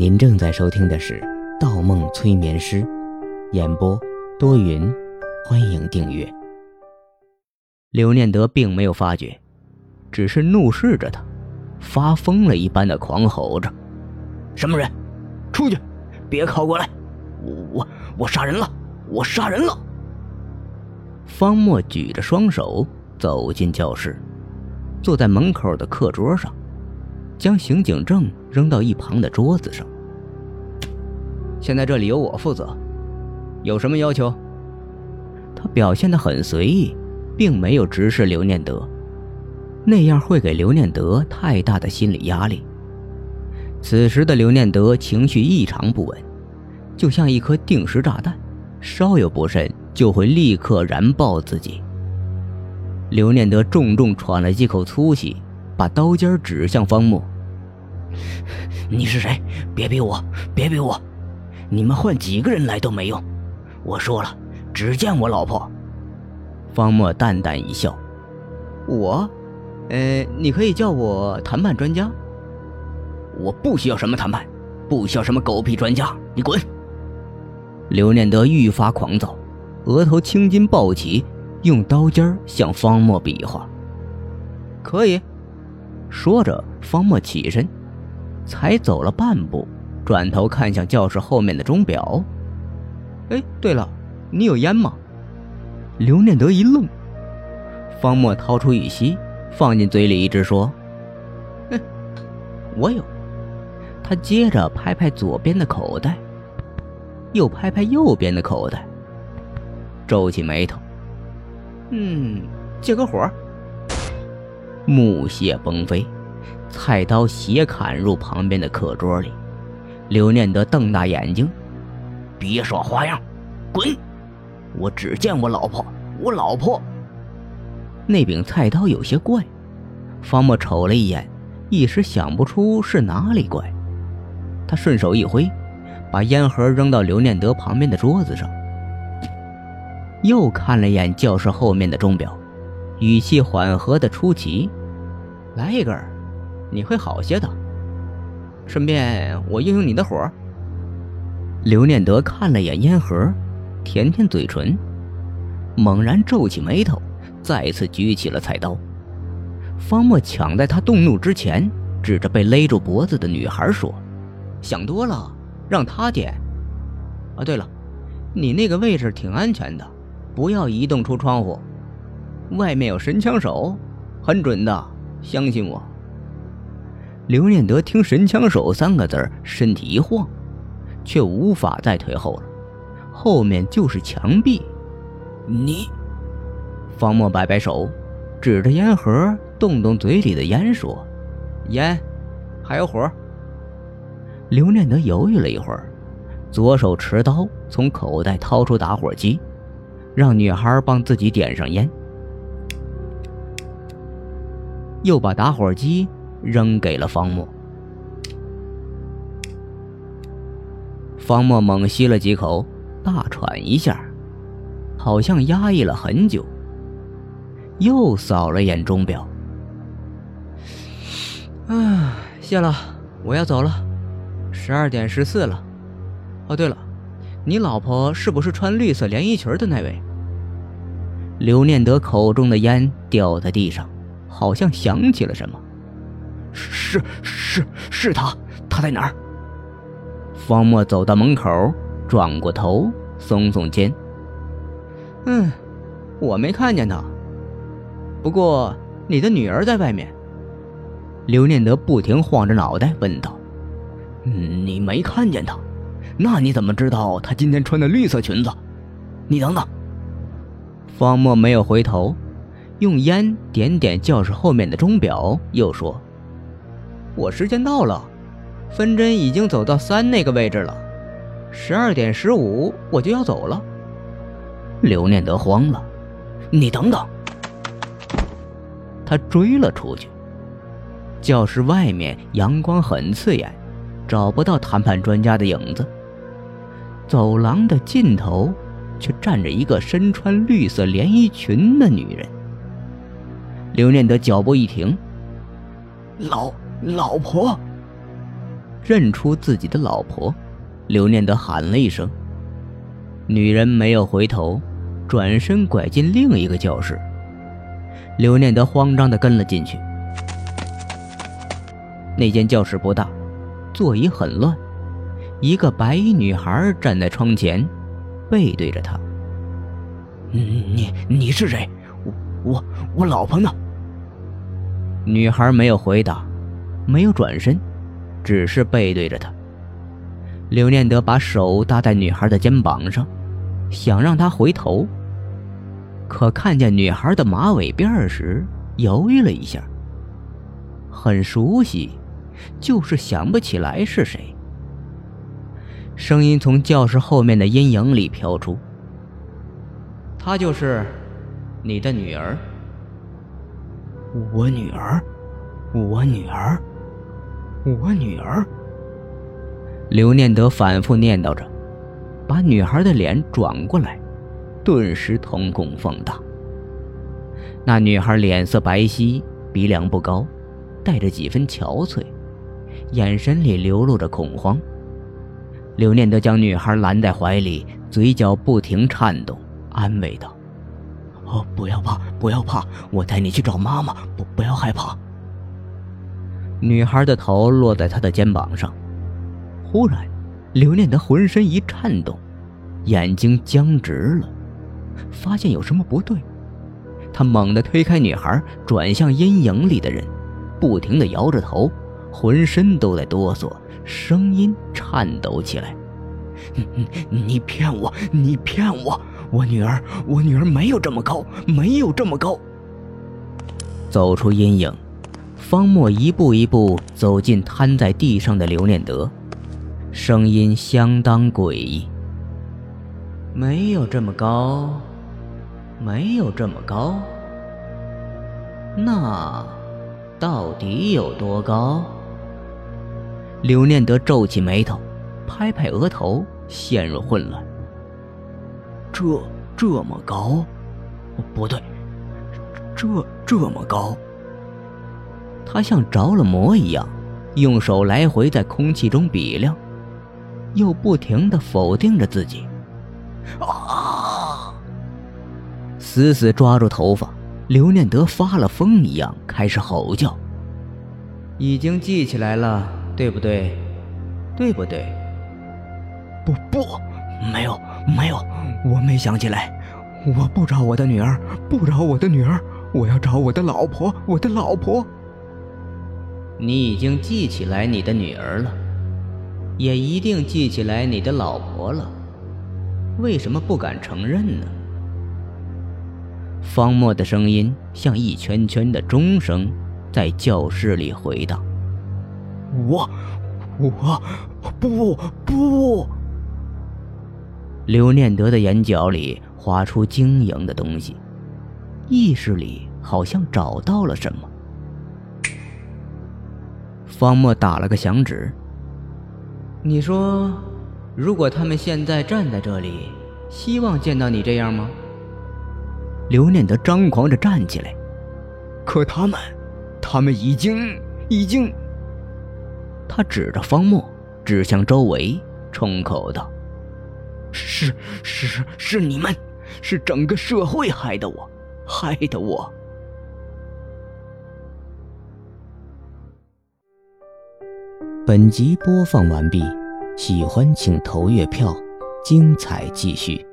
您正在收听的是《盗梦催眠师》，演播多云，欢迎订阅。刘念德并没有发觉，只是怒视着他，发疯了一般的狂吼着：“什么人？出去！别靠过来！我我我杀人了！我杀人了！”方墨举着双手走进教室，坐在门口的课桌上。将刑警证扔到一旁的桌子上。现在这里由我负责，有什么要求？他表现得很随意，并没有直视刘念德，那样会给刘念德太大的心理压力。此时的刘念德情绪异常不稳，就像一颗定时炸弹，稍有不慎就会立刻燃爆自己。刘念德重重喘了几口粗气，把刀尖指向方木。你是谁？别逼我！别逼我！你们换几个人来都没用。我说了，只见我老婆。方墨淡淡一笑：“我，呃，你可以叫我谈判专家。我不需要什么谈判，不需要什么狗屁专家。你滚！”刘念德愈发狂躁，额头青筋暴起，用刀尖向方墨比划。可以，说着，方墨起身。才走了半步，转头看向教室后面的钟表。哎，对了，你有烟吗？刘念德一愣。方墨掏出一吸，放进嘴里，一直说：“哼，我有。”他接着拍拍左边的口袋，又拍拍右边的口袋，皱起眉头：“嗯，借个火。”木屑崩飞。菜刀斜砍入旁边的课桌里，刘念德瞪大眼睛：“别耍花样，滚！我只见我老婆，我老婆。”那柄菜刀有些怪，方墨瞅了一眼，一时想不出是哪里怪。他顺手一挥，把烟盒扔到刘念德旁边的桌子上，又看了一眼教室后面的钟表，语气缓和的出奇：“来一根。”你会好些的。顺便，我用用你的火。刘念德看了眼烟盒，舔舔嘴唇，猛然皱起眉头，再次举起了菜刀。方墨抢在他动怒之前，指着被勒住脖子的女孩说：“想多了，让他点。啊，对了，你那个位置挺安全的，不要移动出窗户。外面有神枪手，很准的，相信我。”刘念德听“神枪手”三个字身体一晃，却无法再退后了。后面就是墙壁。你，方墨摆摆手，指着烟盒，动动嘴里的烟说：“烟，还有火。”刘念德犹豫了一会儿，左手持刀从口袋掏出打火机，让女孩帮自己点上烟，又把打火机。扔给了方墨。方墨猛吸了几口，大喘一下，好像压抑了很久。又扫了眼钟表，啊，谢了，我要走了，十二点十四了。哦，对了，你老婆是不是穿绿色连衣裙的那位？刘念德口中的烟掉在地上，好像想起了什么。是是是他，他在哪儿？方墨走到门口，转过头，耸耸肩。嗯，我没看见他。不过你的女儿在外面。刘念德不停晃着脑袋问道：“你没看见他？那你怎么知道他今天穿的绿色裙子？你等等。”方墨没有回头，用烟点点教室后面的钟表，又说。我时间到了，分针已经走到三那个位置了，十二点十五我就要走了。刘念德慌了，你等等！他追了出去。教室外面阳光很刺眼，找不到谈判专家的影子。走廊的尽头，却站着一个身穿绿色连衣裙的女人。刘念德脚步一停，老。老婆，认出自己的老婆，刘念德喊了一声。女人没有回头，转身拐进另一个教室。刘念德慌张地跟了进去。那间教室不大，座椅很乱，一个白衣女孩站在窗前，背对着他。你你是谁？我我我老婆呢？女孩没有回答，没有转身，只是背对着他。刘念德把手搭在女孩的肩膀上，想让她回头。可看见女孩的马尾辫时，犹豫了一下。很熟悉，就是想不起来是谁。声音从教室后面的阴影里飘出：“她就是你的女儿。”我女儿，我女儿，我女儿。刘念德反复念叨着，把女孩的脸转过来，顿时瞳孔放大。那女孩脸色白皙，鼻梁不高，带着几分憔悴，眼神里流露着恐慌。刘念德将女孩揽在怀里，嘴角不停颤动，安慰道。哦，不要怕，不要怕，我带你去找妈妈。不，不要害怕。女孩的头落在他的肩膀上。忽然，刘念德浑身一颤动，眼睛僵直了，发现有什么不对。他猛地推开女孩，转向阴影里的人，不停地摇着头，浑身都在哆嗦，声音颤抖起来：“你你骗我，你骗我！”我女儿，我女儿没有这么高，没有这么高。走出阴影，方墨一步一步走进瘫在地上的刘念德，声音相当诡异：“没有这么高，没有这么高。那到底有多高？”刘念德皱起眉头，拍拍额头，陷入混乱。这这么高？不对，这这么高。他像着了魔一样，用手来回在空气中比量，又不停的否定着自己。啊！死死抓住头发，刘念德发了疯一样开始吼叫。已经记起来了，对不对？对不对？不不，没有没有。我没想起来，我不找我的女儿，不找我的女儿，我要找我的老婆，我的老婆。你已经记起来你的女儿了，也一定记起来你的老婆了，为什么不敢承认呢？方墨的声音像一圈圈的钟声，在教室里回荡。我，我，不不。刘念德的眼角里划出晶莹的东西，意识里好像找到了什么。方墨打了个响指。你说，如果他们现在站在这里，希望见到你这样吗？刘念德张狂着站起来。可他们，他们已经，已经。他指着方墨，指向周围，冲口道。是是是你们，是整个社会害的我，害的我。本集播放完毕，喜欢请投月票，精彩继续。